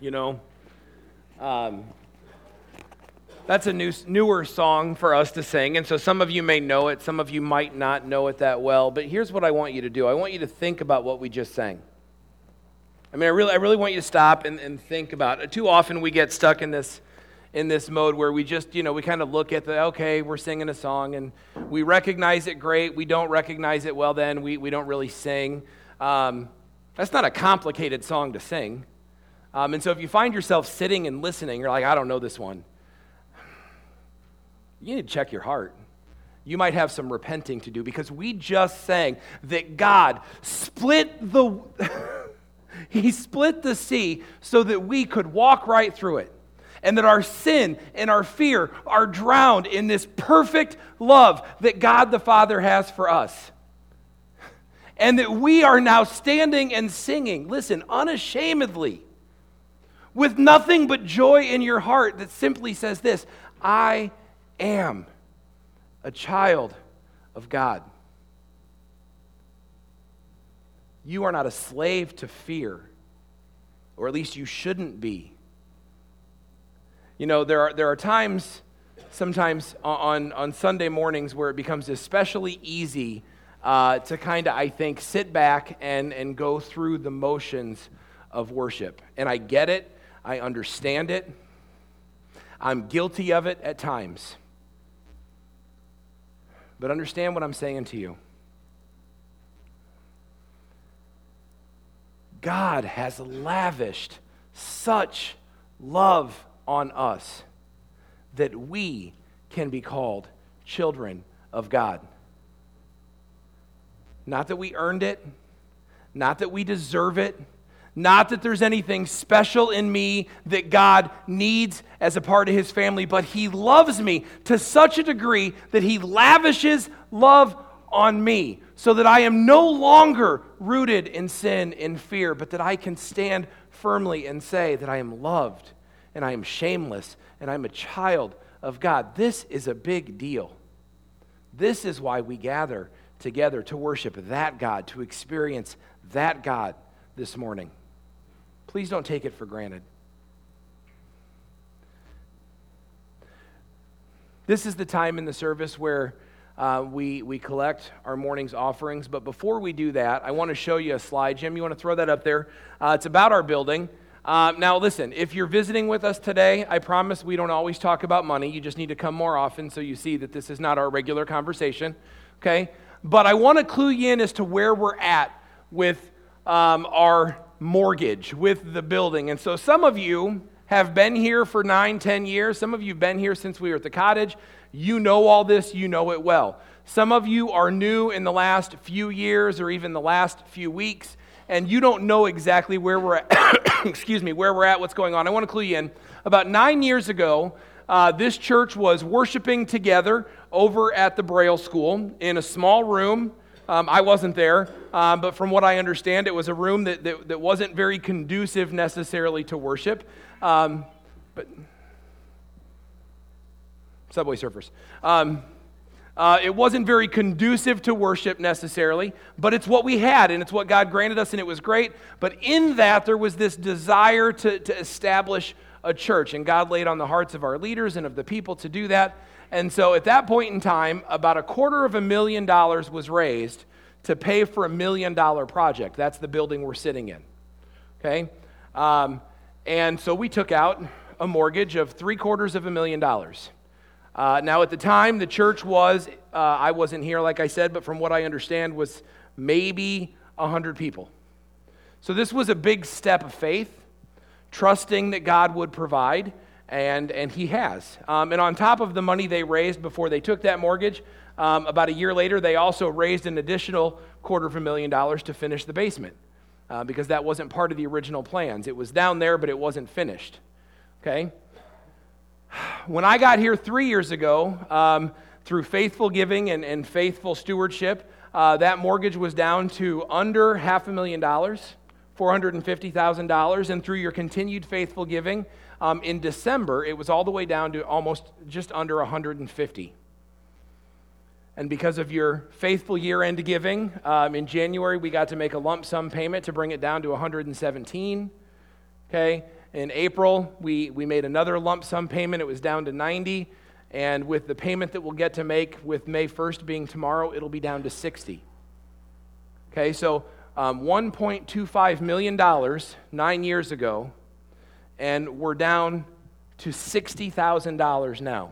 you know. Um, that's a new, newer song for us to sing, and so some of you may know it, some of you might not know it that well. But here's what I want you to do I want you to think about what we just sang. I mean, I really, I really want you to stop and, and think about it. Too often we get stuck in this, in this mode where we just, you know, we kind of look at the, okay, we're singing a song and we recognize it great. We don't recognize it well, then we, we don't really sing. Um, that's not a complicated song to sing. Um, and so if you find yourself sitting and listening, you're like, I don't know this one. You need to check your heart. You might have some repenting to do because we just sang that God split the. He split the sea so that we could walk right through it. And that our sin and our fear are drowned in this perfect love that God the Father has for us. And that we are now standing and singing, listen, unashamedly, with nothing but joy in your heart that simply says this I am a child of God. You are not a slave to fear, or at least you shouldn't be. You know, there are, there are times, sometimes on, on Sunday mornings, where it becomes especially easy uh, to kind of, I think, sit back and, and go through the motions of worship. And I get it, I understand it, I'm guilty of it at times. But understand what I'm saying to you. God has lavished such love on us that we can be called children of God. Not that we earned it, not that we deserve it, not that there's anything special in me that God needs as a part of his family, but he loves me to such a degree that he lavishes love on me so that I am no longer rooted in sin and fear, but that I can stand firmly and say that I am loved and I am shameless and I'm a child of God. This is a big deal. This is why we gather together to worship that God, to experience that God this morning. Please don't take it for granted. This is the time in the service where uh, we, we collect our morning's offerings. But before we do that, I want to show you a slide. Jim, you want to throw that up there? Uh, it's about our building. Uh, now, listen, if you're visiting with us today, I promise we don't always talk about money. You just need to come more often so you see that this is not our regular conversation, okay? But I want to clue you in as to where we're at with um, our mortgage, with the building. And so some of you have been here for nine, ten years. Some of you have been here since we were at the cottage. You know all this, you know it well. Some of you are new in the last few years or even the last few weeks, and you don't know exactly where we're at. excuse me, where we're at, what's going on. I want to clue you in. About nine years ago, uh, this church was worshiping together over at the Braille School in a small room. Um, I wasn't there, um, but from what I understand, it was a room that, that, that wasn't very conducive necessarily to worship. Um, but Subway Surfers. Um, uh, it wasn't very conducive to worship necessarily, but it's what we had and it's what God granted us, and it was great. But in that, there was this desire to, to establish a church, and God laid on the hearts of our leaders and of the people to do that. And so at that point in time, about a quarter of a million dollars was raised to pay for a million dollar project. That's the building we're sitting in. Okay? Um, and so we took out a mortgage of three quarters of a million dollars. Uh, now, at the time, the church was, uh, I wasn't here, like I said, but from what I understand, was maybe 100 people. So this was a big step of faith, trusting that God would provide, and, and He has. Um, and on top of the money they raised before they took that mortgage, um, about a year later, they also raised an additional quarter of a million dollars to finish the basement uh, because that wasn't part of the original plans. It was down there, but it wasn't finished. Okay? When I got here three years ago, um, through faithful giving and, and faithful stewardship, uh, that mortgage was down to under half a million dollars, $450,000. And through your continued faithful giving, um, in December, it was all the way down to almost just under 150. And because of your faithful year end giving, um, in January we got to make a lump sum payment to bring it down to 117. Okay? in April, we, we made another lump sum payment. It was down to 90. And with the payment that we'll get to make with May 1st being tomorrow, it'll be down to 60. Okay, so um, $1.25 million nine years ago, and we're down to $60,000 now.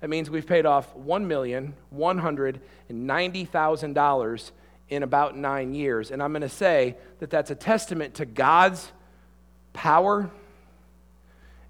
That means we've paid off $1,190,000 in about nine years. And I'm going to say that that's a testament to God's power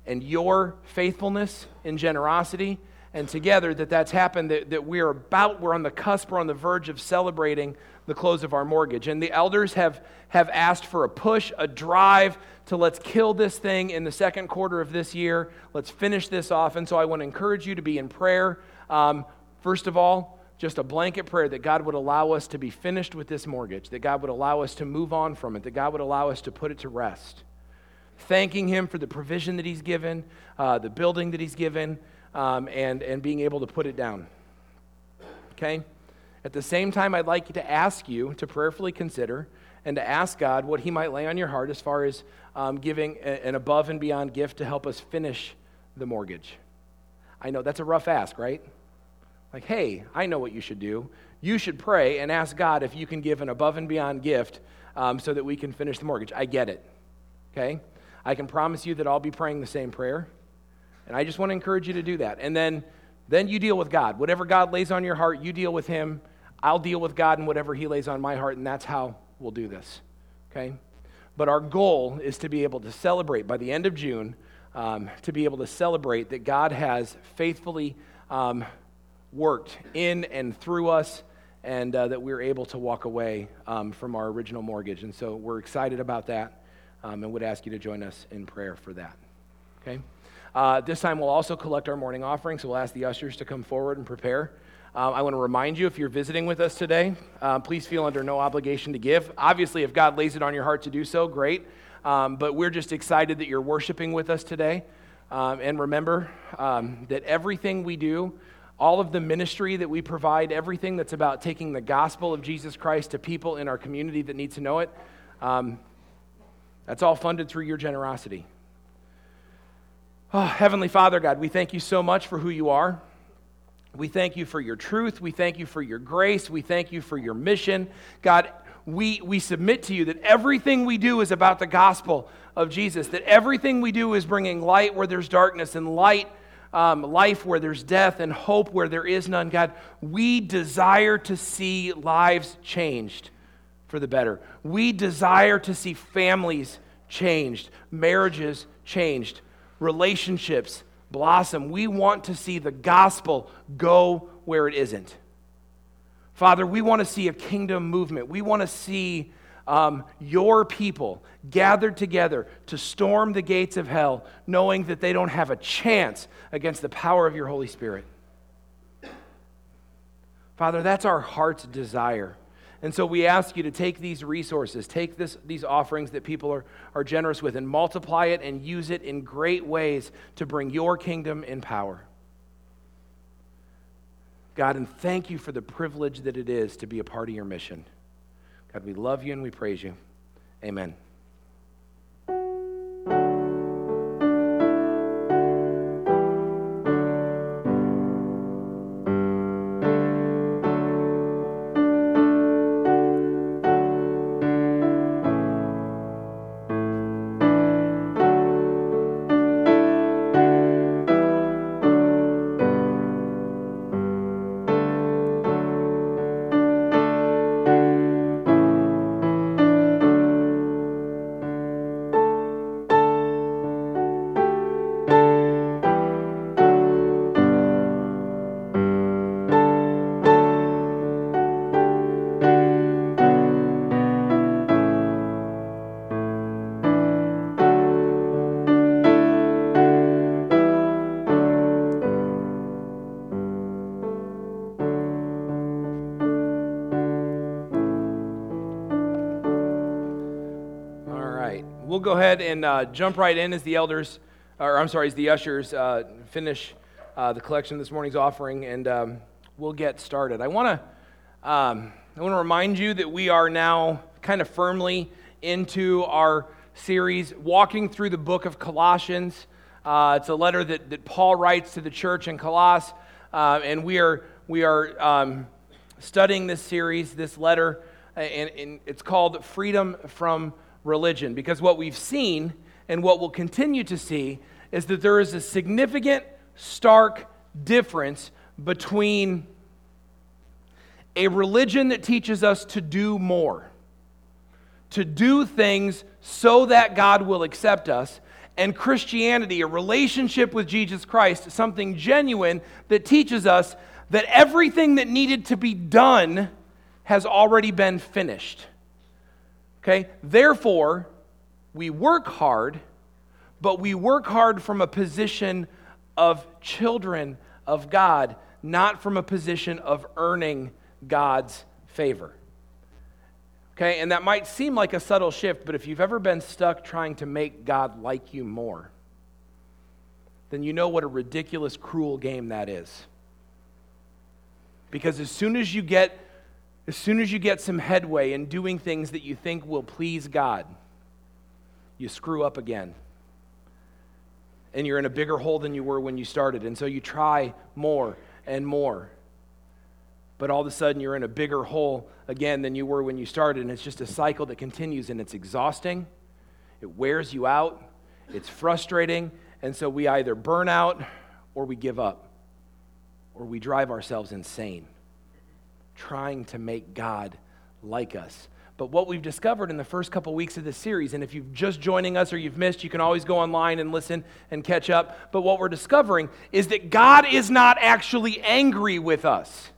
and your faithfulness and generosity. And together, that that's happened, that, that we're about, we're on the cusp, we're on the verge of celebrating the close of our mortgage. And the elders have, have asked for a push, a drive to let's kill this thing in the second quarter of this year. Let's finish this off. And so I want to encourage you to be in prayer. Um, first of all, just a blanket prayer that God would allow us to be finished with this mortgage, that God would allow us to move on from it, that God would allow us to put it to rest. Thanking Him for the provision that He's given, uh, the building that He's given, um, and, and being able to put it down. Okay? At the same time, I'd like to ask you to prayerfully consider and to ask God what He might lay on your heart as far as um, giving an above and beyond gift to help us finish the mortgage. I know that's a rough ask, right? Like, hey, I know what you should do. You should pray and ask God if you can give an above and beyond gift um, so that we can finish the mortgage. I get it. Okay? I can promise you that I'll be praying the same prayer. And I just want to encourage you to do that. And then, then you deal with God. Whatever God lays on your heart, you deal with Him. I'll deal with God and whatever He lays on my heart, and that's how we'll do this. Okay? But our goal is to be able to celebrate by the end of June, um, to be able to celebrate that God has faithfully um, worked in and through us, and uh, that we're able to walk away um, from our original mortgage. And so we're excited about that um, and would ask you to join us in prayer for that. Okay? Uh, this time we'll also collect our morning offering, so we'll ask the ushers to come forward and prepare. Uh, I want to remind you if you're visiting with us today, uh, please feel under no obligation to give. Obviously, if God lays it on your heart to do so, great. Um, but we're just excited that you're worshiping with us today. Um, and remember um, that everything we do, all of the ministry that we provide, everything that's about taking the gospel of Jesus Christ to people in our community that need to know it, um, that's all funded through your generosity. Oh, Heavenly Father, God, we thank you so much for who you are. We thank you for your truth. We thank you for your grace. We thank you for your mission. God, we, we submit to you that everything we do is about the gospel of Jesus, that everything we do is bringing light where there's darkness and light, um, life where there's death, and hope where there is none. God, we desire to see lives changed for the better. We desire to see families changed, marriages changed, relationships blossom. We want to see the gospel go where it isn't. Father, we want to see a kingdom movement. We want to see um, your people gathered together to storm the gates of hell, knowing that they don't have a chance against the power of your Holy Spirit. Father, that's our heart's desire. And so we ask you to take these resources, take this, these offerings that people are, are generous with, and multiply it and use it in great ways to bring your kingdom in power. God, and thank you for the privilege that it is to be a part of your mission. God, we love you and we praise you. Amen. Ahead and uh, jump right in as the elders, or I'm sorry, as the ushers uh, finish uh, the collection of this morning's offering, and um, we'll get started. I want to um, I want to remind you that we are now kind of firmly into our series, walking through the book of Colossians. Uh, it's a letter that, that Paul writes to the church in Colossus, uh, and we are, we are um, studying this series, this letter, and, and it's called Freedom from Religion, because what we've seen and what we'll continue to see is that there is a significant, stark difference between a religion that teaches us to do more, to do things so that God will accept us, and Christianity, a relationship with Jesus Christ, something genuine that teaches us that everything that needed to be done has already been finished. Okay? Therefore, we work hard, but we work hard from a position of children of God, not from a position of earning God's favor. Okay, and that might seem like a subtle shift, but if you've ever been stuck trying to make God like you more, then you know what a ridiculous, cruel game that is. Because as soon as you get as soon as you get some headway in doing things that you think will please God, you screw up again. And you're in a bigger hole than you were when you started. And so you try more and more but all of a sudden you're in a bigger hole again than you were when you started. And it's just a cycle that continues and it's exhausting, it wears you out, it's frustrating. And so we either burn out or we give up or we drive ourselves insane trying to make God like us. But what we've discovered in the first couple weeks of this series, and if you've just joining us or you've missed, you can always go online and listen and catch up. But what we're discovering is that God is not actually angry with us.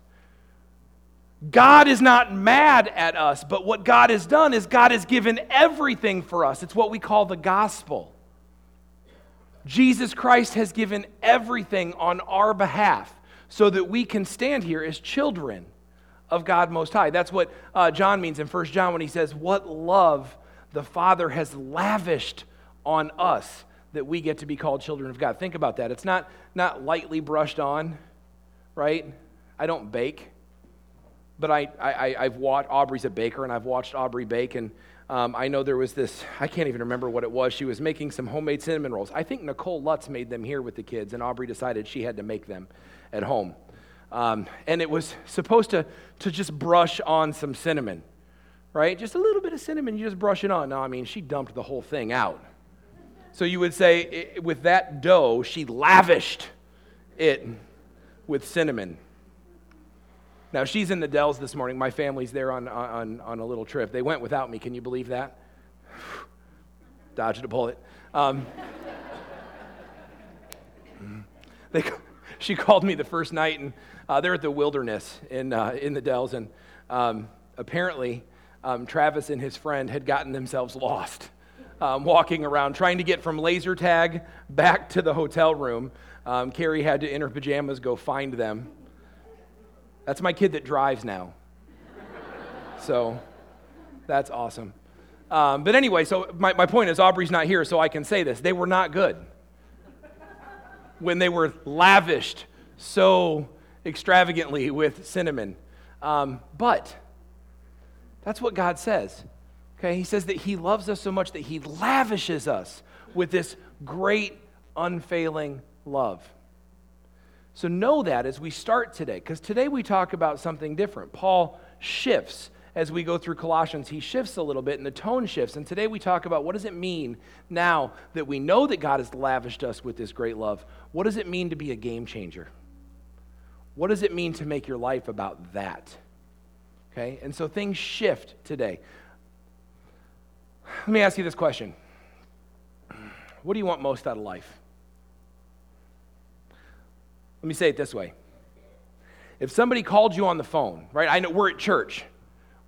God is not mad at us, but what God has done is God has given everything for us. It's what we call the gospel. Jesus Christ has given everything on our behalf so that we can stand here as children of God Most High. That's what uh, John means in 1 John when he says, What love the Father has lavished on us that we get to be called children of God. Think about that. It's not, not lightly brushed on, right? I don't bake but I, I, I've watched, Aubrey's a baker, and I've watched Aubrey bake, and um, I know there was this, I can't even remember what it was. She was making some homemade cinnamon rolls. I think Nicole Lutz made them here with the kids, and Aubrey decided she had to make them at home. Um, and it was supposed to, to just brush on some cinnamon, right? Just a little bit of cinnamon, you just brush it on. No, I mean, she dumped the whole thing out. So you would say, with that dough, she lavished it with cinnamon. Now, she's in the Dells this morning. My family's there on, on, on a little trip. They went without me. Can you believe that? Dodged a bullet. Um, they, she called me the first night, and uh, they're at the wilderness in, uh, in the Dells. And um, apparently, um, Travis and his friend had gotten themselves lost. Um, walking around trying to get from laser tag back to the hotel room. Um, Carrie had to, in her pajamas, go find them. That's my kid that drives now. so that's awesome. Um, but anyway, so my, my point is Aubrey's not here, so I can say this. They were not good. when they were lavished so extravagantly with cinnamon. Um, but that's what God says. Okay, He says that He loves us so much that He lavishes us with this great, unfailing love. So know that as we start today, because today we talk about something different. Paul shifts as we go through Colossians. He shifts a little bit and the tone shifts. And today we talk about what does it mean now that we know that God has lavished us with this great love? What does it mean to be a game changer? What does it mean to make your life about that? Okay? And so things shift today. Let me ask you this question What do you want most out of life? Let me say it this way. If somebody called you on the phone, right? I know we're at church.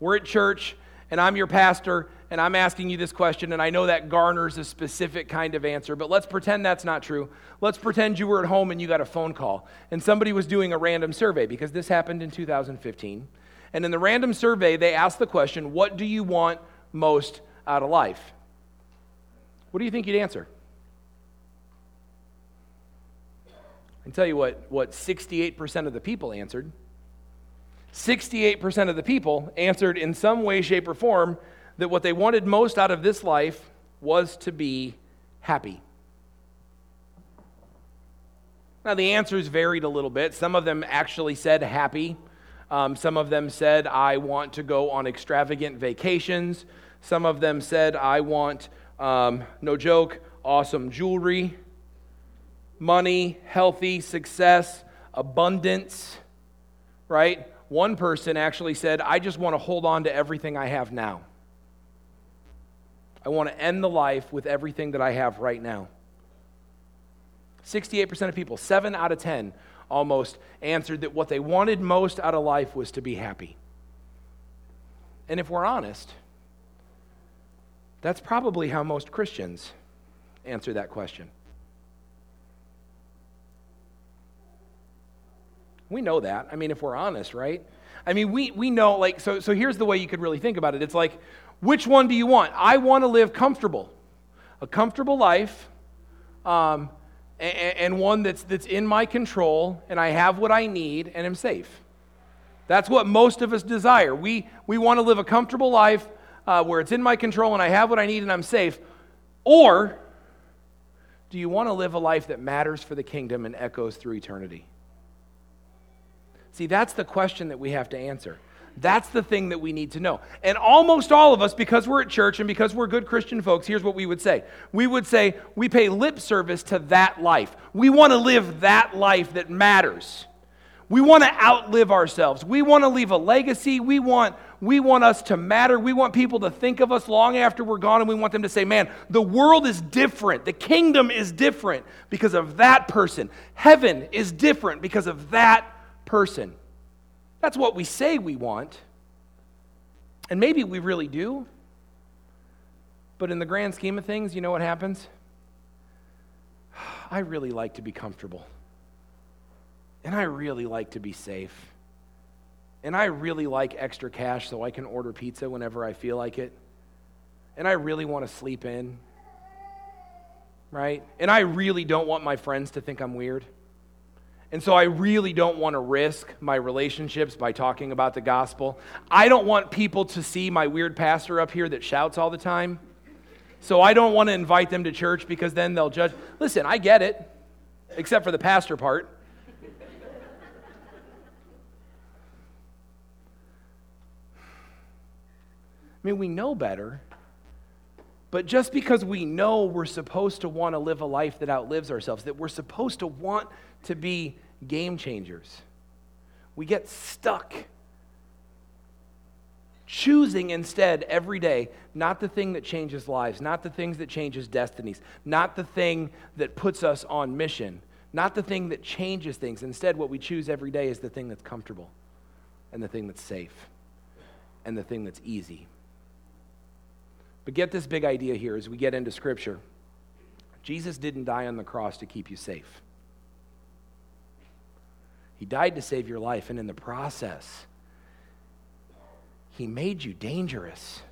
We're at church, and I'm your pastor, and I'm asking you this question, and I know that garners a specific kind of answer, but let's pretend that's not true. Let's pretend you were at home and you got a phone call, and somebody was doing a random survey, because this happened in 2015. And in the random survey, they asked the question, What do you want most out of life? What do you think you'd answer? I tell you what, what 68% of the people answered. 68% of the people answered in some way, shape, or form that what they wanted most out of this life was to be happy. Now, the answers varied a little bit. Some of them actually said happy. Um, some of them said, I want to go on extravagant vacations. Some of them said, I want, um, no joke, awesome jewelry, money, healthy, success, abundance, right? One person actually said, I just want to hold on to everything I have now. I want to end the life with everything that I have right now. 68% of people, 7 out of 10 almost, answered that what they wanted most out of life was to be happy. And if we're honest, that's probably how most Christians answer that question. We know that. I mean, if we're honest, right? I mean, we, we know, like, so, so here's the way you could really think about it. It's like, which one do you want? I want to live comfortable, a comfortable life, um, and, and one that's, that's in my control, and I have what I need, and I'm safe. That's what most of us desire. We, we want to live a comfortable life uh, where it's in my control, and I have what I need, and I'm safe. Or do you want to live a life that matters for the kingdom and echoes through eternity? See, that's the question that we have to answer. That's the thing that we need to know. And almost all of us, because we're at church and because we're good Christian folks, here's what we would say. We would say, we pay lip service to that life. We want to live that life that matters. We want to outlive ourselves. We want to leave a legacy. We want, we want us to matter. We want people to think of us long after we're gone, and we want them to say, man, the world is different. The kingdom is different because of that person. Heaven is different because of that person. That's what we say we want. And maybe we really do. But in the grand scheme of things, you know what happens? I really like to be comfortable. And I really like to be safe. And I really like extra cash so I can order pizza whenever I feel like it. And I really want to sleep in. Right? And I really don't want my friends to think I'm weird. And so I really don't want to risk my relationships by talking about the gospel. I don't want people to see my weird pastor up here that shouts all the time. So I don't want to invite them to church because then they'll judge. Listen, I get it, except for the pastor part. I mean, we know better. But just because we know we're supposed to want to live a life that outlives ourselves, that we're supposed to want to be game changers. We get stuck choosing instead every day not the thing that changes lives, not the things that changes destinies, not the thing that puts us on mission, not the thing that changes things. Instead, what we choose every day is the thing that's comfortable and the thing that's safe and the thing that's easy. But get this big idea here as we get into Scripture. Jesus didn't die on the cross to keep you safe. He died to save your life, and in the process, He made you dangerous.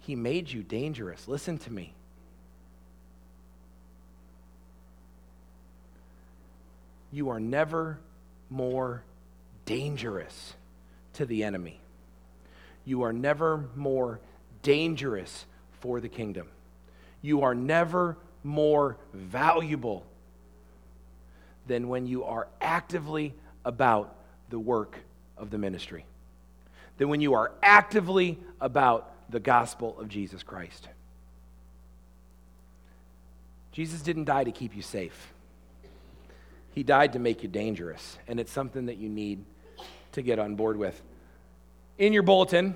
He made you dangerous. Listen to me. You are never more dangerous to the enemy. You are never more dangerous for the kingdom. You are never more valuable than when you are actively about the work of the ministry, than when you are actively about the gospel of Jesus Christ. Jesus didn't die to keep you safe. He died to make you dangerous, and it's something that you need to get on board with. In your bulletin,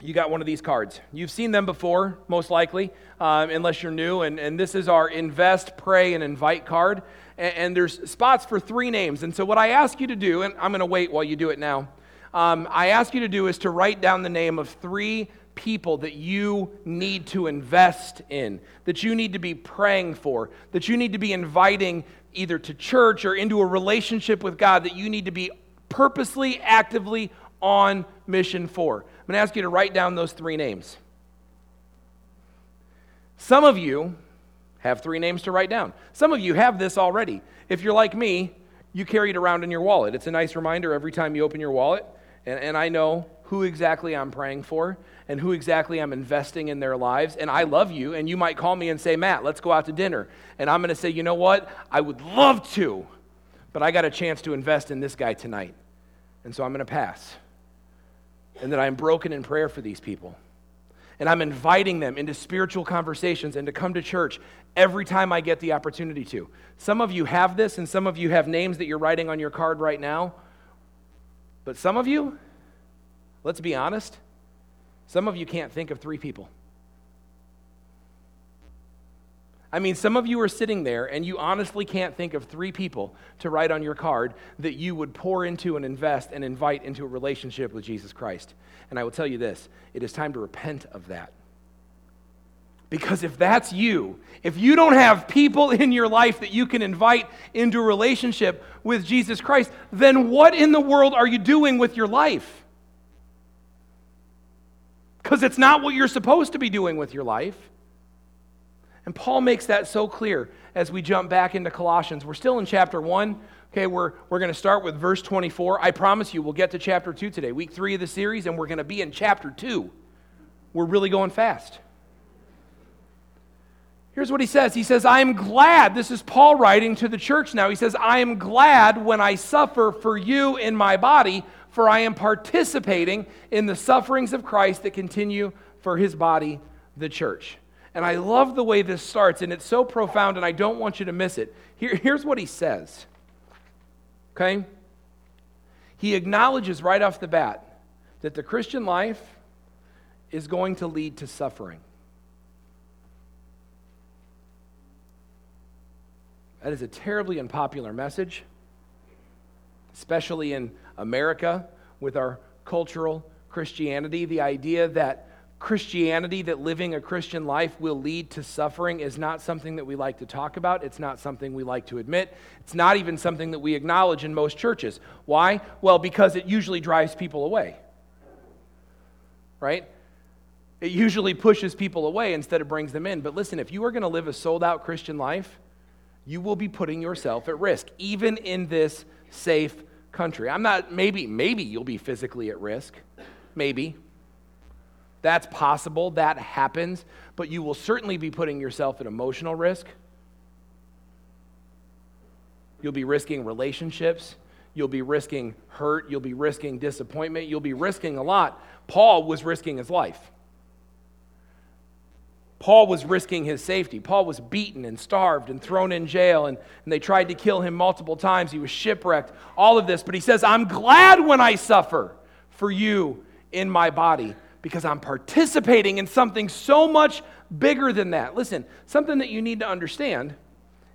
you got one of these cards. You've seen them before, most likely, um, unless you're new. And, and this is our invest, pray, and invite card. And, and, there's spots for three names. And so, what I ask you to do, and I'm going to wait while you do it now, um, I ask you to do is to write down the name of three people that you need to invest in, that you need to be praying for, that you need to be inviting either to church or into a relationship with God, that you need to be purposely, actively on mission for. I'm going to ask you to write down those three names. Some of you have three names to write down. Some of you have this already. If you're like me, you carry it around in your wallet. It's a nice reminder every time you open your wallet. And, and I know who exactly I'm praying for and who exactly I'm investing in their lives. And I love you, and you might call me and say, Matt, let's go out to dinner. And I'm going to say, you know what? I would love to, but I got a chance to invest in this guy tonight. And so I'm going to pass. And that I'm broken in prayer for these people. And I'm inviting them into spiritual conversations and to come to church every time I get the opportunity to. Some of you have this, and some of you have names that you're writing on your card right now. But some of you, Let's be honest. Some of you can't think of three people. I mean, some of you are sitting there and you honestly can't think of three people to write on your card that you would pour into and invest and invite into a relationship with Jesus Christ. And I will tell you this it is time to repent of that. Because if that's you, if you don't have people in your life that you can invite into a relationship with Jesus Christ, then what in the world are you doing with your life? because it's not what you're supposed to be doing with your life. And Paul makes that so clear as we jump back into Colossians. We're still in chapter 1. Okay, we're, we're going to start with verse 24. I promise you, we'll get to chapter 2 today, week 3 of the series, and we're going to be in chapter 2. We're really going fast. Here's what he says He says, I am glad. This is Paul writing to the church now. He says, I am glad when I suffer for you in my body for I am participating in the sufferings of Christ that continue for his body, the church. And I love the way this starts, and it's so profound, and I don't want you to miss it. Here, here's what he says. Okay? He acknowledges right off the bat that the Christian life is going to lead to suffering. That is a terribly unpopular message, especially in America with our cultural Christianity. The idea that Christianity, that living a Christian life will lead to suffering, is not something that we like to talk about. It's not something we like to admit. It's not even something that we acknowledge in most churches. Why? Well, because it usually drives people away. Right? It usually pushes people away instead of brings them in. But listen, if you are going to live a sold out Christian life, you will be putting yourself at risk, even in this safe country. I'm not, maybe, maybe you'll be physically at risk. Maybe. That's possible. That happens. But you will certainly be putting yourself at emotional risk. You'll be risking relationships. You'll be risking hurt. You'll be risking disappointment. You'll be risking a lot. Paul was risking his life. Paul was risking his safety. Paul was beaten and starved and thrown in jail, and, and they tried to kill him multiple times. He was shipwrecked, all of this. But he says, I'm glad when I suffer for you in my body because I'm participating in something so much bigger than that. Listen, something that you need to understand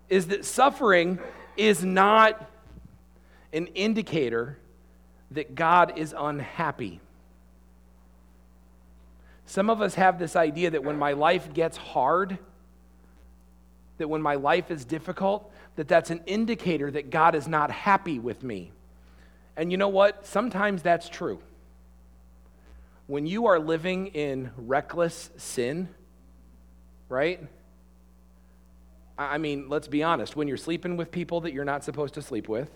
is that suffering is not an indicator that God is unhappy. Some of us have this idea that when my life gets hard, that when my life is difficult, that that's an indicator that God is not happy with me. And you know what? Sometimes that's true. When you are living in reckless sin, right? I mean, let's be honest. When you're sleeping with people that you're not supposed to sleep with,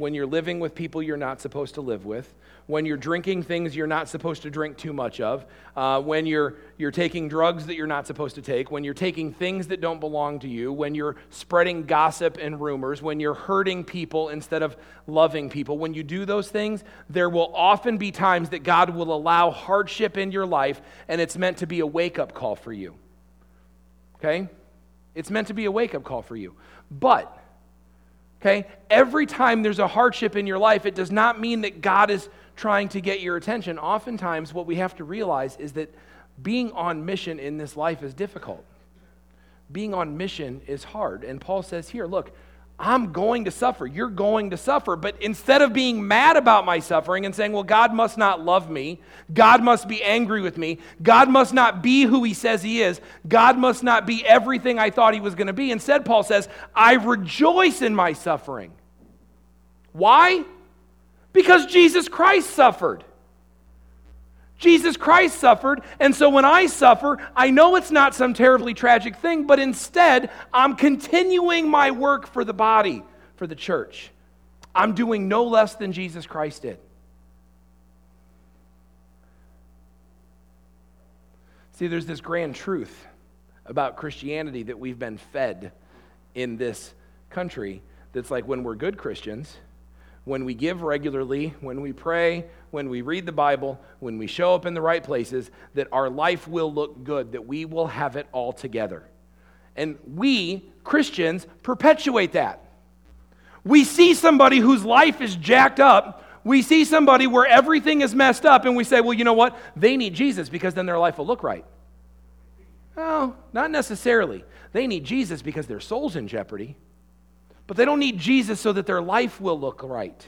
when you're living with people you're not supposed to live with, when you're drinking things you're not supposed to drink too much of, uh, when you're, you're taking drugs that you're not supposed to take, when you're taking things that don't belong to you, when you're spreading gossip and rumors, when you're hurting people instead of loving people, when you do those things, there will often be times that God will allow hardship in your life, and it's meant to be a wake up call for you. Okay? It's meant to be a wake up call for you. But, Okay? Every time there's a hardship in your life, it does not mean that God is trying to get your attention. Oftentimes, what we have to realize is that being on mission in this life is difficult. Being on mission is hard. And Paul says here, look, I'm going to suffer. You're going to suffer. But instead of being mad about my suffering and saying, well, God must not love me, God must be angry with me, God must not be who he says he is, God must not be everything I thought he was going to be. Instead, Paul says, I rejoice in my suffering. Why? Because Jesus Christ suffered. Jesus Christ suffered, and so when I suffer, I know it's not some terribly tragic thing, but instead, I'm continuing my work for the body, for the church. I'm doing no less than Jesus Christ did. See, there's this grand truth about Christianity that we've been fed in this country that's like when we're good Christians, when we give regularly, when we pray, when we read the Bible, when we show up in the right places, that our life will look good, that we will have it all together. And we, Christians, perpetuate that. We see somebody whose life is jacked up. We see somebody where everything is messed up, and we say, well, you know what? They need Jesus because then their life will look right. No, not necessarily. They need Jesus because their soul's in jeopardy. But they don't need Jesus so that their life will look right.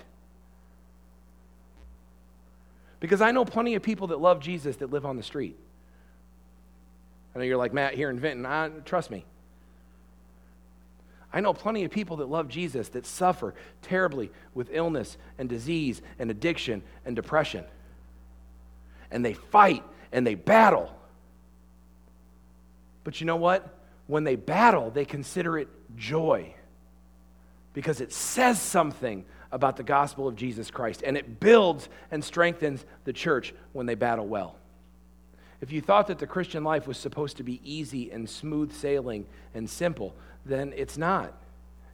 Because I know plenty of people that love Jesus that live on the street. I know you're like Matt here in Vinton. I, trust me. I know plenty of people that love Jesus that suffer terribly with illness and disease and addiction and depression. And they fight and they battle. But you know what? When they battle, they consider it joy because it says something about the gospel of Jesus Christ and it builds and strengthens the church when they battle well. If you thought that the Christian life was supposed to be easy and smooth sailing and simple, then it's not.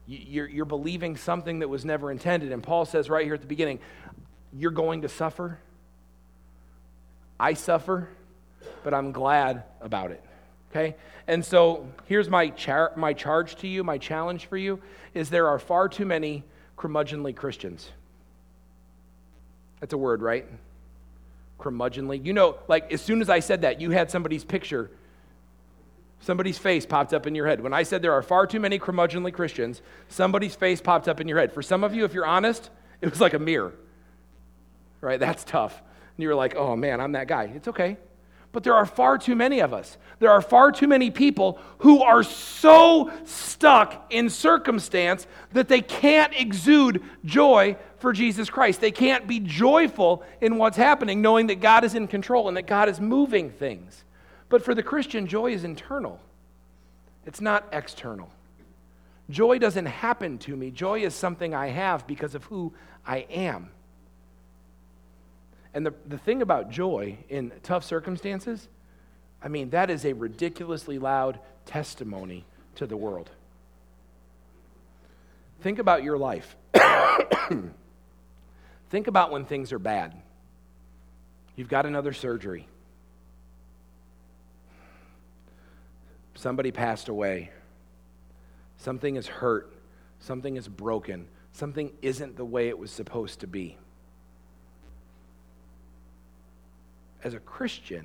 You're, you're believing something that was never intended. And Paul says right here at the beginning, you're going to suffer. I suffer, but I'm glad about it. Okay? And so here's my, char- my charge to you, my challenge for you is there are far too many curmudgeonly Christians. That's a word, right? Curmudgeonly. You know, like as soon as I said that, you had somebody's picture, somebody's face popped up in your head. When I said there are far too many curmudgeonly Christians, somebody's face popped up in your head. For some of you, if you're honest, it was like a mirror. Right? That's tough. And you were like, oh man, I'm that guy. It's okay. But there are far too many of us. There are far too many people who are so stuck in circumstance that they can't exude joy for Jesus Christ. They can't be joyful in what's happening, knowing that God is in control and that God is moving things. But for the Christian, joy is internal, it's not external. Joy doesn't happen to me, joy is something I have because of who I am. And the, the thing about joy in tough circumstances, I mean, that is a ridiculously loud testimony to the world. Think about your life. Think about when things are bad. You've got another surgery. Somebody passed away. Something is hurt. Something is broken. Something isn't the way it was supposed to be. As a Christian,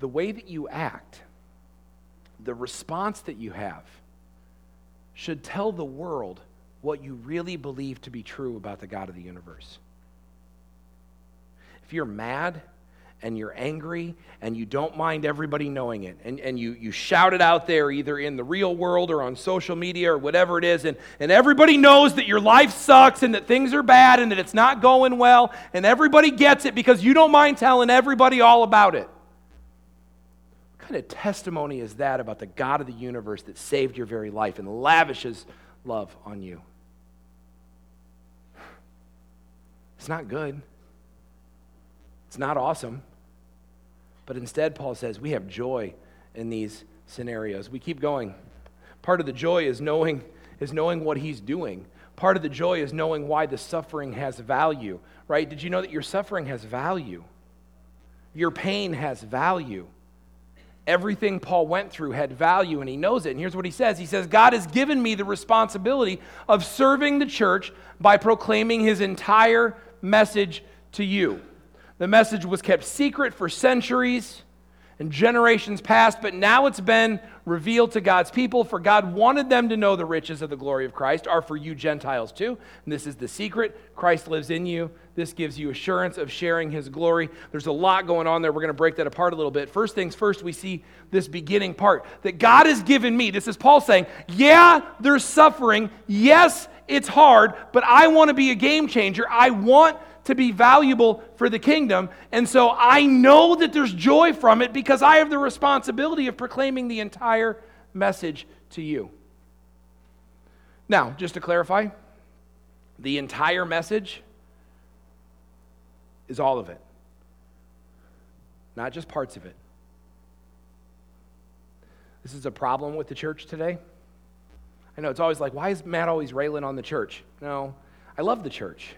the way that you act, the response that you have, should tell the world what you really believe to be true about the God of the universe. If you're mad, and you're angry and you don't mind everybody knowing it. And, and you, you shout it out there either in the real world or on social media or whatever it is. And, and everybody knows that your life sucks and that things are bad and that it's not going well. And everybody gets it because you don't mind telling everybody all about it. What kind of testimony is that about the god of the universe that saved your very life and lavishes love on you? It's not good it's not awesome. But instead, Paul says we have joy in these scenarios. We keep going. Part of the joy is knowing, is knowing what he's doing. Part of the joy is knowing why the suffering has value, right? Did you know that your suffering has value? Your pain has value. Everything Paul went through had value, and he knows it. And here's what he says He says, God has given me the responsibility of serving the church by proclaiming his entire message to you. The message was kept secret for centuries and generations past, but now it's been revealed to God's people, for God wanted them to know the riches of the glory of Christ are for you Gentiles too. And this is the secret. Christ lives in you. This gives you assurance of sharing his glory. There's a lot going on there. We're going to break that apart a little bit. First things first, we see this beginning part that God has given me. This is Paul saying, Yeah, there's suffering. Yes, it's hard, but I want to be a game changer. I want to be valuable for the kingdom. And so I know that there's joy from it because I have the responsibility of proclaiming the entire message to you. Now, just to clarify, the entire message is all of it. not just parts of it. This is a problem with the church today. I know it's always like, why is Matt always railing on the church? No, I love the church.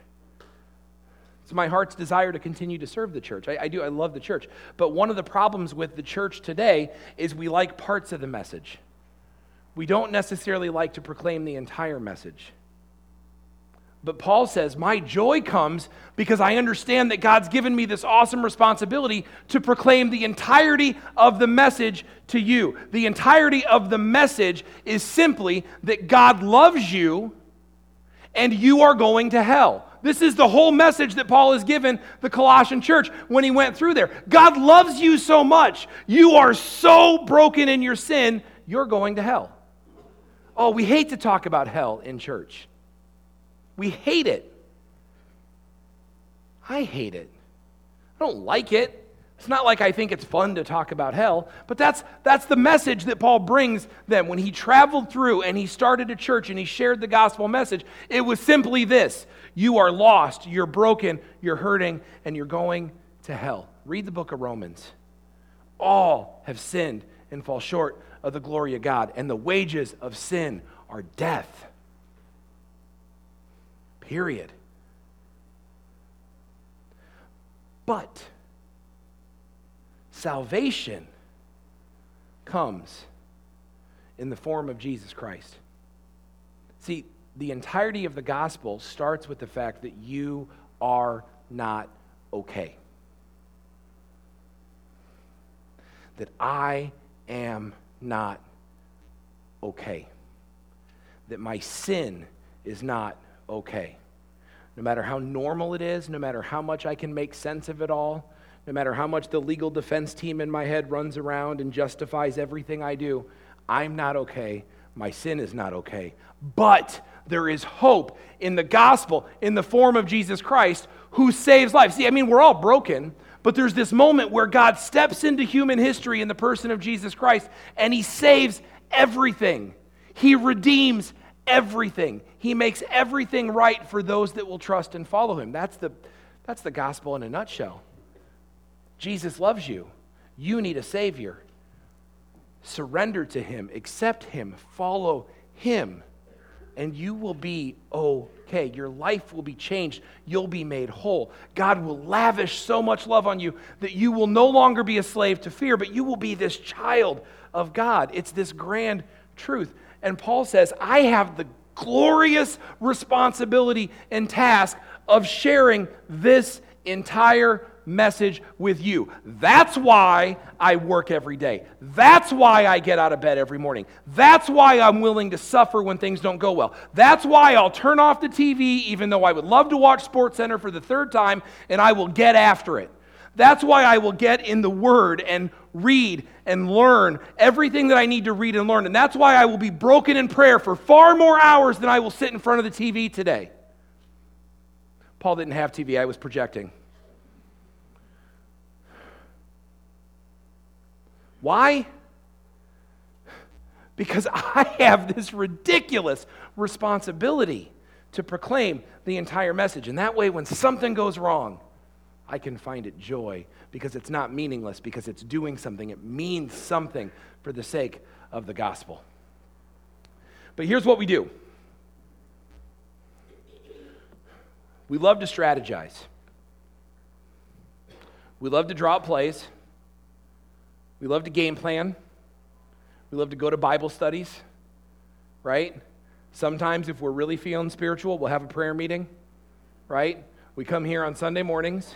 It's my heart's desire to continue to serve the church. I, I, do, I love the church. But one of the problems with the church today is we like parts of the message. We don't necessarily like to proclaim the entire message. But Paul says, My joy comes because I understand that God's given me this awesome responsibility to proclaim the entirety of the message to you. The entirety of the message is simply that God loves you and you are going to hell. This is the whole message that Paul has given the Colossian church when he went through there. God loves you so much. You are so broken in your sin, you're going to hell. Oh, we hate to talk about hell in church. We hate it. I hate it. I don't like it. It's not like I think it's fun to talk about hell, but that's, that's the message that Paul brings them. When he traveled through and he started a church and he shared the gospel message, it was simply this You are lost, you're broken, you're hurting, and you're going to hell. Read the book of Romans. All have sinned and fall short of the glory of God, and the wages of sin are death. Period. But salvation comes in the form of Jesus Christ. See, the entirety of the gospel starts with the fact that you are not okay. That I am not okay. That my sin is not okay. No matter how normal it is, no matter how much I can make sense of it all, no matter how much the legal defense team in my head runs around and justifies everything I do, I'm not okay. My sin is not okay. But there is hope in the gospel in the form of Jesus Christ who saves lives. See, I mean, we're all broken, but there's this moment where God steps into human history in the person of Jesus Christ and he saves everything. He redeems everything. He makes everything right for those that will trust and follow him. That's the, that's the gospel in a nutshell. Jesus loves you. You need a Savior. Surrender to Him, accept Him, follow Him, and you will be okay. Your life will be changed. You'll be made whole. God will lavish so much love on you that you will no longer be a slave to fear, but you will be this child of God. It's this grand truth. And Paul says, I have the glorious responsibility and task of sharing this entire message with you. That's why I work every day. That's why I get out of bed every morning. That's why I'm willing to suffer when things don't go well. That's why I'll turn off the TV, even though I would love to watch Sports Center for the third time, and I will get after it. That's why I will get in the Word and read and learn everything that I need to read and learn. And that's why I will be broken in prayer for far more hours than I will sit in front of the TV today. Paul didn't have TV, I was projecting. Why? Because I have this ridiculous responsibility to proclaim the entire message. And that way, when something goes wrong, I can find it joy because it's not meaningless, because it's doing something. It means something for the sake of the gospel. But here's what we do we love to strategize, we love to draw plays, we love to game plan, we love to go to Bible studies, right? Sometimes, if we're really feeling spiritual, we'll have a prayer meeting, right? We come here on Sunday mornings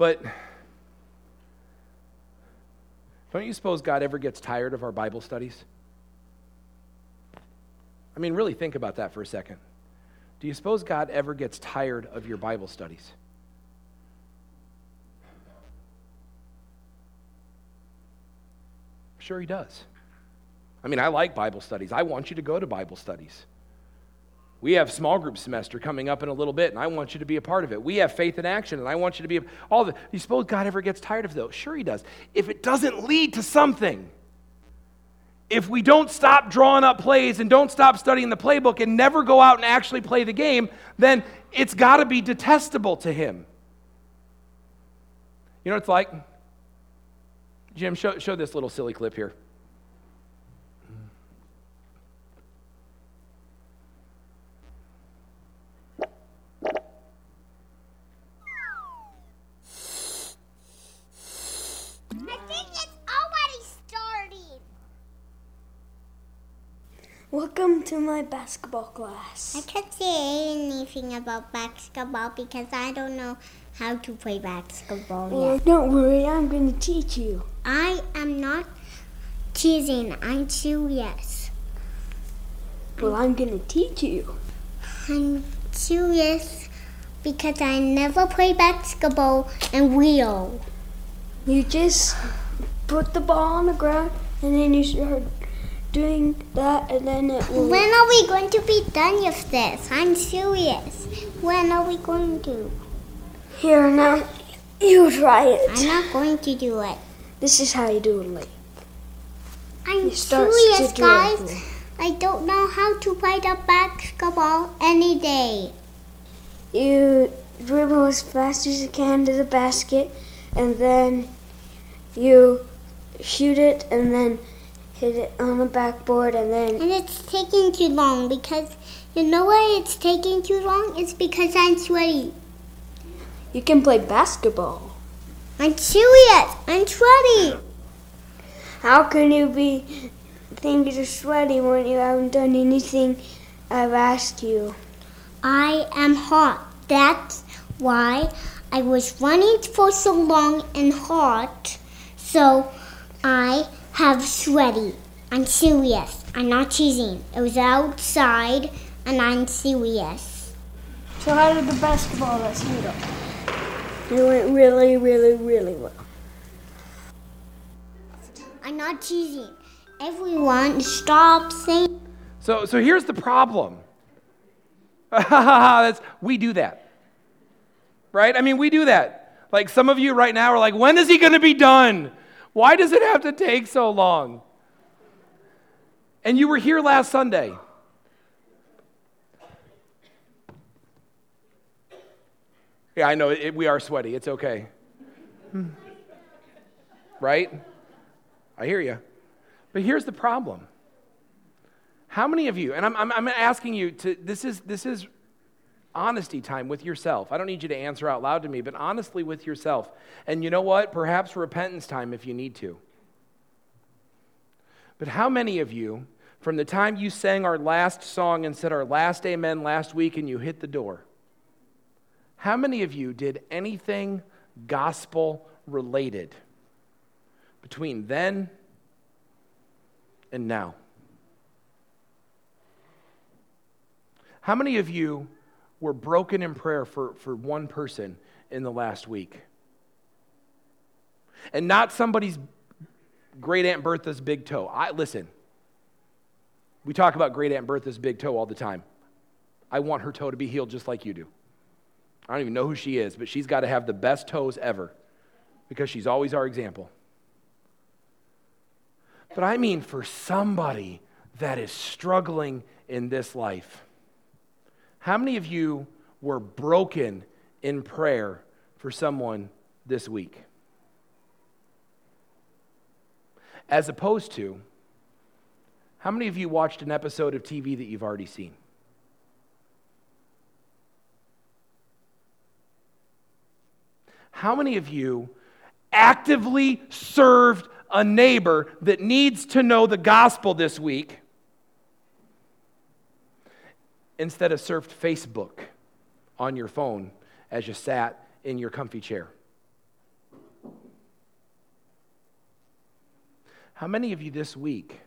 but don't you suppose God ever gets tired of our Bible studies? I mean, really think about that for a second. Do you suppose God ever gets tired of your Bible studies? Sure, He does. I mean, I like Bible studies. I want you to go to Bible studies. We have small group semester coming up in a little bit, and I want you to be a part of it. We have faith in action, and I want you to be a, all the. You suppose God ever gets tired of those? Sure, He does. If it doesn't lead to something, if we don't stop drawing up plays and don't stop studying the playbook and never go out and actually play the game, then it's got to be detestable to Him. You know what it's like? Jim, show, show this little silly clip here. I think it's already starting. Welcome to my basketball class. I can't say anything about basketball because I don't know how to play basketball Well, yet. don't worry, I'm going to teach you. I am not teasing. I'm serious. Well, I'm going to teach you. I'm serious because I never play basketball in real. You just put the ball on the ground and then you start doing that and then it will. When are we going to be done with this? I'm serious. When are we going to? Here, now, you try it. I'm not going to do it. This is how you do it. Like, I'm serious, guys. I don't know how to play the basketball any day. you dribble as fast as you can to the basket and then you shoot it and then hit it on the backboard and then And it's taking too long because you know why it's taking too long? It's because I'm sweaty. You can play basketball. I'm serious. I'm sweaty. How can you be think you're sweaty when you haven't done anything I've asked you? I am hot. That's why I was running for so long and hot. So I have sweaty. I'm serious. I'm not teasing. It was outside and I'm serious. So how did the basketball lesson go? It went really, really, really well. I'm not cheating. Everyone stop saying So, so here's the problem. That's, we do that. Right? I mean, we do that. Like some of you right now are like, when is he going to be done? Why does it have to take so long? And you were here last Sunday. Yeah, I know, it, we are sweaty. It's okay. Right? I hear you. But here's the problem. How many of you, and I'm, I'm, I'm asking you to, this is, this is honesty time with yourself. I don't need you to answer out loud to me, but honestly with yourself. And you know what? Perhaps repentance time if you need to. But how many of you, from the time you sang our last song and said our last amen last week and you hit the door, how many of you did anything gospel related between then and now? How many of you were broken in prayer for, for one person in the last week? And not somebody's great Aunt Bertha's big toe. I listen. We talk about great Aunt Bertha's big toe all the time. I want her toe to be healed just like you do. I don't even know who she is, but she's got to have the best toes ever because she's always our example. But I mean for somebody that is struggling in this life. How many of you were broken in prayer for someone this week? As opposed to, how many of you watched an episode of TV that you've already seen? How many of you actively served a neighbor that needs to know the gospel this week instead of surfed Facebook on your phone as you sat in your comfy chair? How many of you this week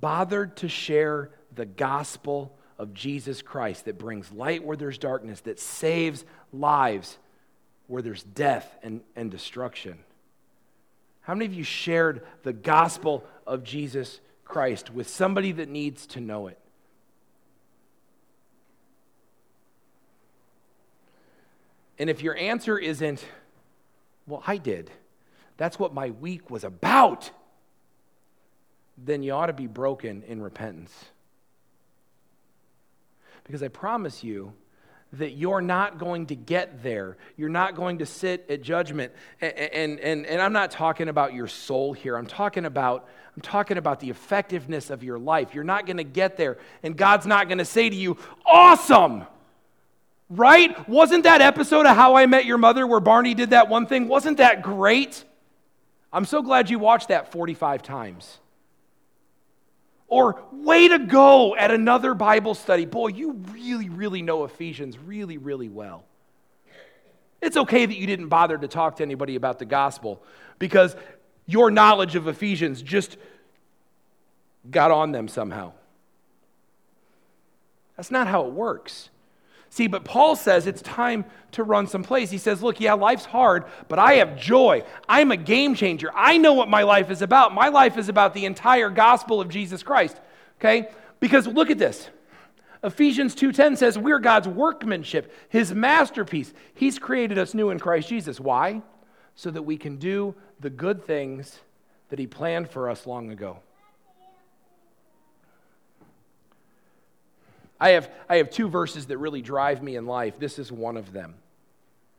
bothered to share the gospel of Jesus Christ that brings light where there's darkness, that saves lives where there's death and, and destruction? How many of you shared the gospel of Jesus Christ with somebody that needs to know it? And if your answer isn't, well, I did, that's what my week was about, then you ought to be broken in repentance. Because I promise you that you're not going to get there. You're not going to sit at judgment. And, and, and, and, I'm not talking about your soul here. I'm talking about, I'm talking about the effectiveness of your life. You're not going to get there. And God's not going to say to you, awesome! Right? Wasn't that episode of How I Met Your Mother where Barney did that one thing? Wasn't that great? I'm so glad you watched that 45 times. Or, way to go at another Bible study. Boy, you really, really know Ephesians really, really well. It's okay that you didn't bother to talk to anybody about the gospel because your knowledge of Ephesians just got on them somehow. That's not how it works. See, but Paul says it's time to run someplace. He says, Look, yeah, life's hard, but I have joy. I'm a game changer. I know what my life is about. My life is about the entire gospel of Jesus Christ. Okay? Because look at this. Ephesians 2:10 says we're God's workmanship, his masterpiece. He's created us new in Christ Jesus. Why? So that we can do the good things that he planned for us long ago. I have, I have two verses that really drive me in life. This is one of them.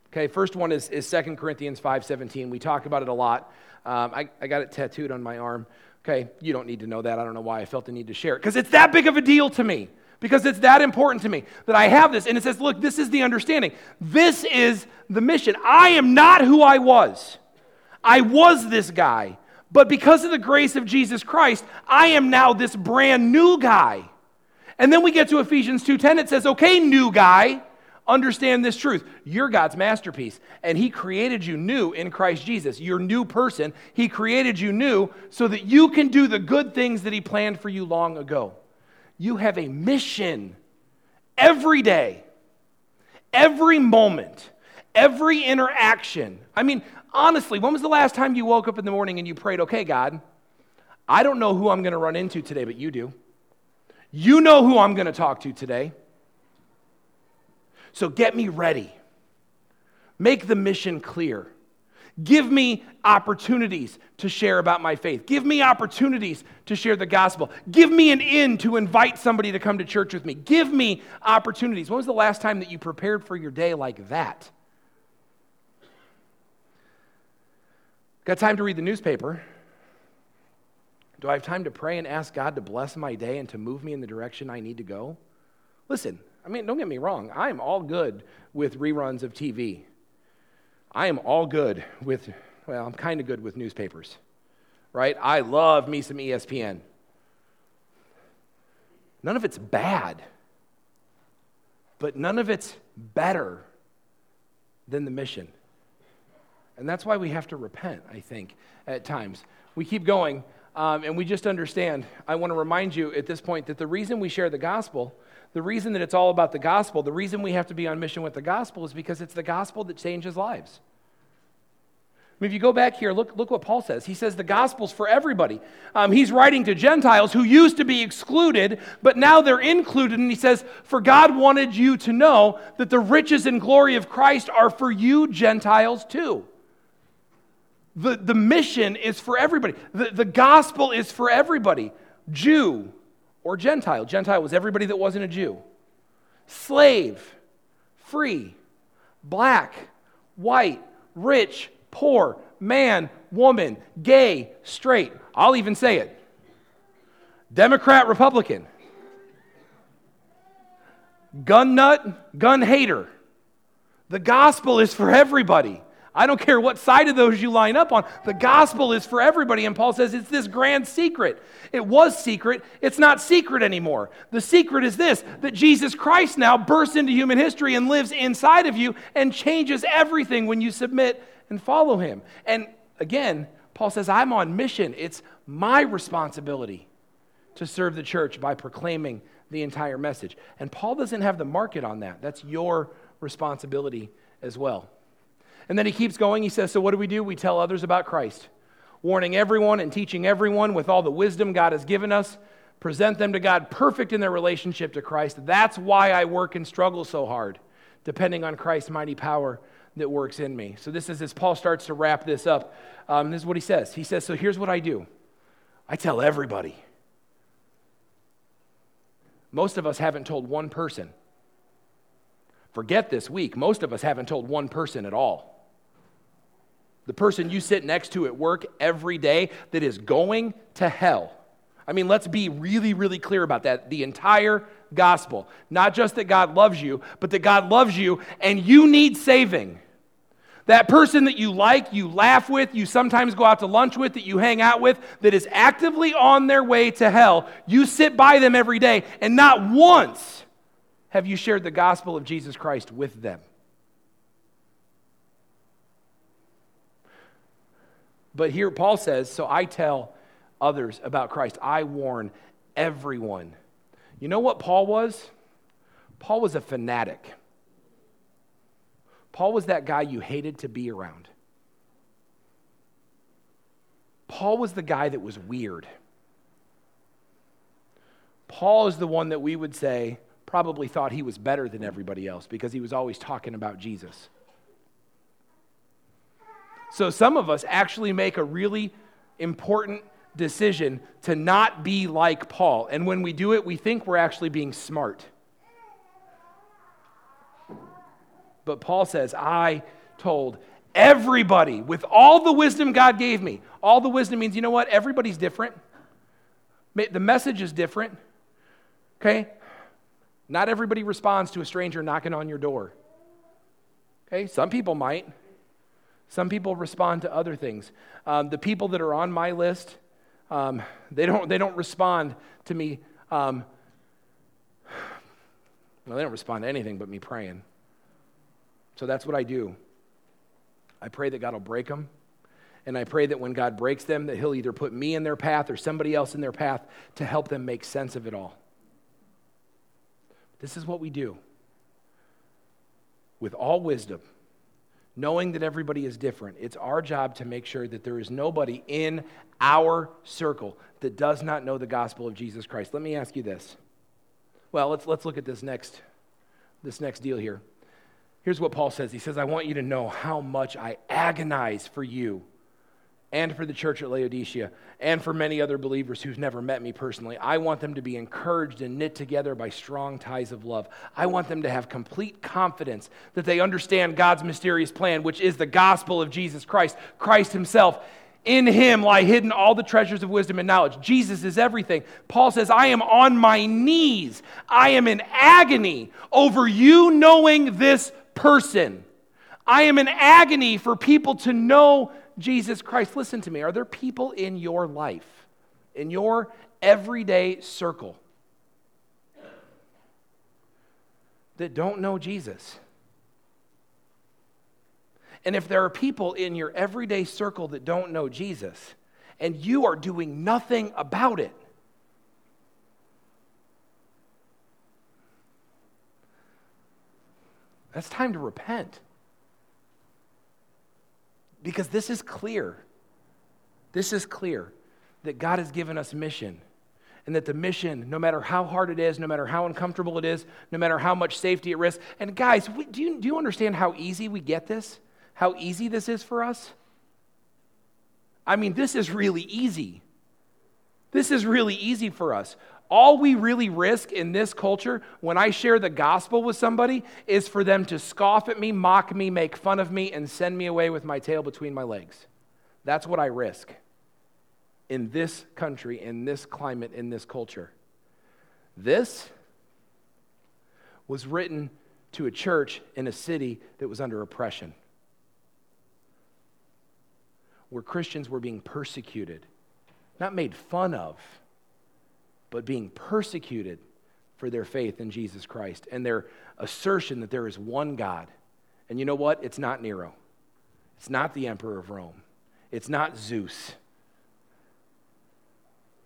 Okay, first one is, is 2 Corinthians 5.17. We talk about it a lot. Um, I, I got it tattooed on my arm. Okay, you don't need to know that. I don't know why I felt the need to share it. Because it's that big of a deal to me. Because it's that important to me that I have this. And it says, look, this is the understanding. This is the mission. I am not who I was. I was this guy. But because of the grace of Jesus Christ, I am now this brand new guy. And then we get to Ephesians 2:10 it says, "Okay, new guy, understand this truth. You're God's masterpiece, and he created you new in Christ Jesus. You're new person. He created you new so that you can do the good things that he planned for you long ago. You have a mission every day, every moment, every interaction. I mean, honestly, when was the last time you woke up in the morning and you prayed, "Okay, God, I don't know who I'm going to run into today, but you do." You know who I'm going to talk to today. So get me ready. Make the mission clear. Give me opportunities to share about my faith. Give me opportunities to share the gospel. Give me an in to invite somebody to come to church with me. Give me opportunities. When was the last time that you prepared for your day like that? Got time to read the newspaper? Do I have time to pray and ask God to bless my day and to move me in the direction I need to go? Listen, I mean, don't get me wrong. I am all good with reruns of TV. I am all good with, well, I'm kind of good with newspapers, right? I love me some ESPN. None of it's bad, but none of it's better than the mission. And that's why we have to repent, I think, at times. We keep going. Um, and we just understand, I want to remind you at this point that the reason we share the gospel, the reason that it's all about the gospel, the reason we have to be on mission with the gospel is because it's the gospel that changes lives. I mean, if you go back here, look, look what Paul says. He says the gospel's for everybody. Um, he's writing to Gentiles who used to be excluded, but now they're included. And he says, For God wanted you to know that the riches and glory of Christ are for you, Gentiles, too. The, the mission is for everybody. The, the gospel is for everybody Jew or Gentile. Gentile was everybody that wasn't a Jew. Slave, free, black, white, rich, poor, man, woman, gay, straight. I'll even say it Democrat, Republican, gun nut, gun hater. The gospel is for everybody. I don't care what side of those you line up on. The gospel is for everybody. And Paul says it's this grand secret. It was secret. It's not secret anymore. The secret is this that Jesus Christ now bursts into human history and lives inside of you and changes everything when you submit and follow him. And again, Paul says, I'm on mission. It's my responsibility to serve the church by proclaiming the entire message. And Paul doesn't have the market on that. That's your responsibility as well. And then he keeps going. He says, So what do we do? We tell others about Christ, warning everyone and teaching everyone with all the wisdom God has given us. Present them to God perfect in their relationship to Christ. That's why I work and struggle so hard, depending on Christ's mighty power that works in me. So, this is as Paul starts to wrap this up. Um, this is what he says. He says, So here's what I do I tell everybody. Most of us haven't told one person. Forget this week. Most of us haven't told one person at all. The person you sit next to at work every day that is going to hell. I mean, let's be really, really clear about that. The entire gospel. Not just that God loves you, but that God loves you and you need saving. That person that you like, you laugh with, you sometimes go out to lunch with, that you hang out with, that is actively on their way to hell, you sit by them every day, and not once have you shared the gospel of Jesus Christ with them. But here Paul says, So I tell others about Christ, I warn everyone. You know what Paul was? Paul was a fanatic. Paul was that guy you hated to be around. Paul was the guy that was weird. Paul is the one that we would say probably thought he was better than everybody else because he was always talking about Jesus. So some of us actually make a really important decision to not be like Paul. And when we do it, we think we're actually being smart. But Paul says, I told everybody with all the wisdom God gave me. All the wisdom means, you know what? Everybody's different. The message is different. Okay? Not everybody responds to a stranger knocking on your door. Okay? Some people might. Some people respond to other things. Um, the people that are on my list, um, they, don't, they don't respond to me. Um, well, they don't respond to anything but me praying. So that's what I do. I pray that God will break them. And I pray that when God breaks them, that He'll either put me in their path or somebody else in their path to help them make sense of it all. This is what we do. With all wisdom, knowing that everybody is different, it's our job to make sure that there is nobody in our circle that does not know the gospel of Jesus Christ. Let me ask you this. Well, let's, let's look at this next, this next deal here. Here's what Paul says He says, I want you to know how much I agonize for you and for the church at Laodicea and for many other believers who've never met me personally. I want them to be encouraged and knit together by strong ties of love. I want them to have complete confidence that they understand God's mysterious plan, which is the gospel of Jesus Christ, Christ Himself. In him lie hidden all the treasures of wisdom and knowledge. Jesus is everything. Paul says, I am on my knees. I am in agony over you knowing this person. I am in agony for people to know Jesus Christ. Listen to me. Are there people in your life, in your everyday circle, that don't know Jesus? And if there are people in your everyday circle that don't know Jesus, and you are doing nothing about it, That's time to repent. Because this is clear. This is clear that God has given us mission. And that the mission, no matter how hard it is, no matter how uncomfortable it is, no matter how much safety at risk, and guys, we, do, you, do you understand how easy we get this? How easy this is for us? I mean, this is really easy. This is really easy for us. All we really risk in this culture when I share the gospel with somebody is for them to scoff at me, mock me, make fun of me, and send me away with my tail between my legs. That's what I risk in this country, in this climate, in this culture. This was written to a church in a city that was under oppression, where Christians were being persecuted, not made fun of but being persecuted for their faith in Jesus Christ and their assertion that there is one God. And you know what? It's not Nero, it's not the emperor of Rome, it's not Zeus.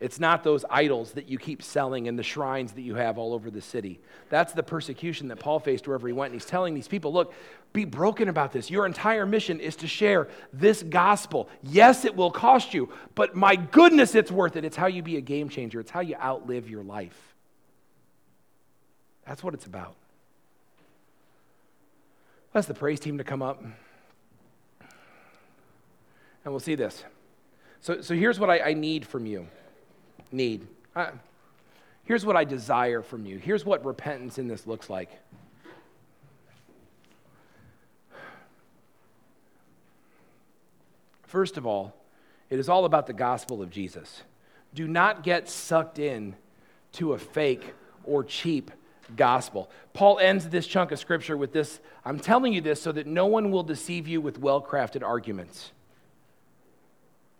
It's not those idols that you keep selling in the shrines that you have all over the city. That's the persecution that Paul faced wherever he went. And he's telling these people, look, be broken about this. Your entire mission is to share this gospel. Yes, it will cost you, but my goodness, it's worth it. It's how you be a game changer, it's how you outlive your life. That's what it's about. Ask the praise team to come up. And we'll see this. So, so here's what I, I need from you need. I, here's what I desire from you. Here's what repentance in this looks like. First of all, it is all about the gospel of Jesus. Do not get sucked in to a fake or cheap gospel. Paul ends this chunk of scripture with this I'm telling you this so that no one will deceive you with well crafted arguments.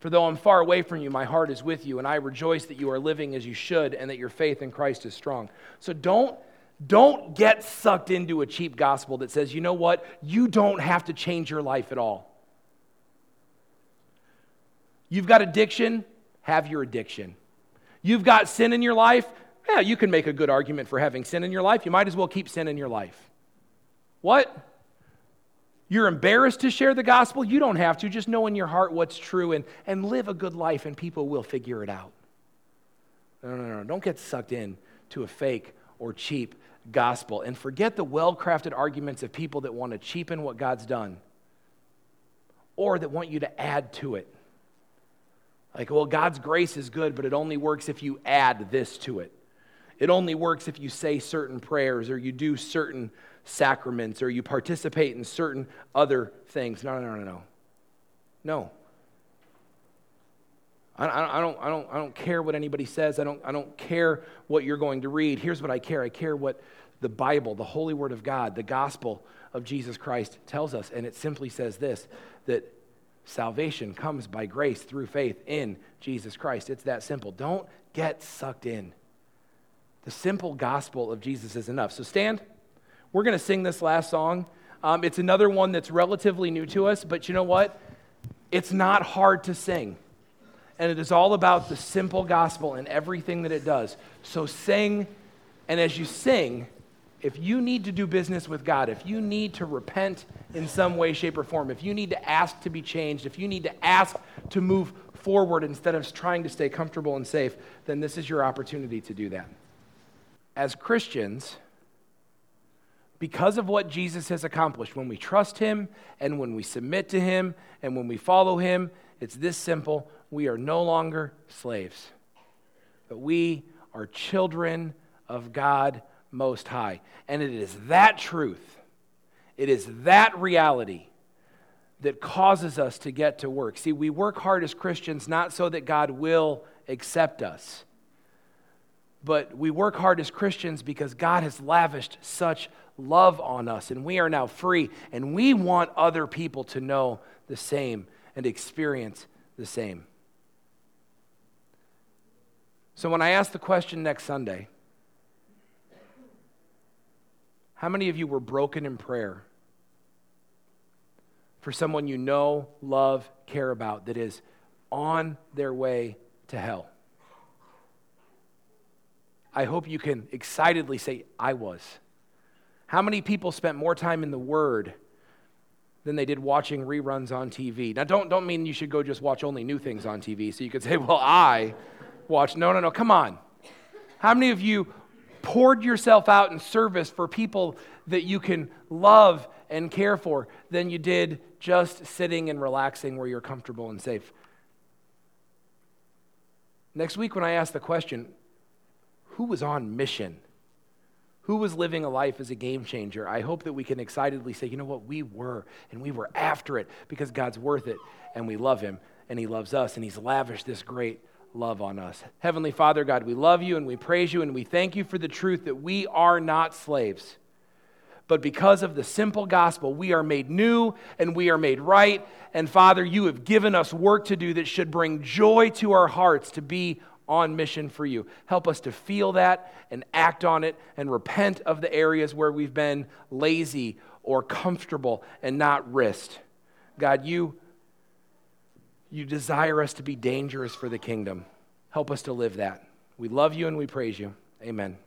For though I'm far away from you, my heart is with you, and I rejoice that you are living as you should and that your faith in Christ is strong. So don't, don't get sucked into a cheap gospel that says, you know what, you don't have to change your life at all. You've got addiction, have your addiction. You've got sin in your life, yeah, you can make a good argument for having sin in your life. You might as well keep sin in your life. What? You're embarrassed to share the gospel? You don't have to. Just know in your heart what's true and, and live a good life, and people will figure it out. No, no, no. Don't get sucked in to a fake or cheap gospel. And forget the well crafted arguments of people that want to cheapen what God's done or that want you to add to it. Like, well, God's grace is good, but it only works if you add this to it. It only works if you say certain prayers or you do certain sacraments or you participate in certain other things. No, no, no, no. No. I, I, don't, I, don't, I don't care what anybody says. I don't, I don't care what you're going to read. Here's what I care I care what the Bible, the holy word of God, the gospel of Jesus Christ tells us. And it simply says this that salvation comes by grace through faith in Jesus Christ. It's that simple. Don't get sucked in. The simple gospel of Jesus is enough. So stand. We're going to sing this last song. Um, it's another one that's relatively new to us, but you know what? It's not hard to sing. And it is all about the simple gospel and everything that it does. So sing, and as you sing, if you need to do business with God, if you need to repent in some way, shape, or form, if you need to ask to be changed, if you need to ask to move forward instead of trying to stay comfortable and safe, then this is your opportunity to do that as Christians, because of what Jesus has accomplished, when we trust Him and when we submit to Him and when we follow Him, it's this simple. We are no longer slaves, but we are children of God Most High. And it is that truth, it is that reality that causes us to get to work. See, we work hard as Christians not so that God will accept us but we work hard as Christians because God has lavished such love on us, and we are now free, and we want other people to know the same and experience the same. So, when I ask the question next Sunday, how many of you were broken in prayer for someone you know, love, care about that is on their way to hell? I hope you can excitedly say, I was. How many people spent more time in the Word than they did watching reruns on TV? Now, don't, don't mean you should go just watch only new things on TV. So you could say, well, I watch. No, no, no, come on. How many of you poured yourself out in service for people that you can love and care for than you did just sitting and relaxing where you're comfortable and safe? Next week, when I ask the question, who was on mission? Who was living a life as a game changer? I hope that we can excitedly say, you know what, we were, and we were after it because God's worth it, and we love Him, and He loves us, and He's lavished this great love on us. Heavenly Father, God, we love you, and we praise you, and we thank you for the truth that we are not slaves. But because of the simple gospel, we are made new and we are made right. And Father, you have given us work to do that should bring joy to our hearts to be on mission for you. Help us to feel that and act on it and repent of the areas where we've been lazy or comfortable and not risked. God, you, you desire us to be dangerous for the kingdom. Help us to live that. We love you and we praise you. Amen.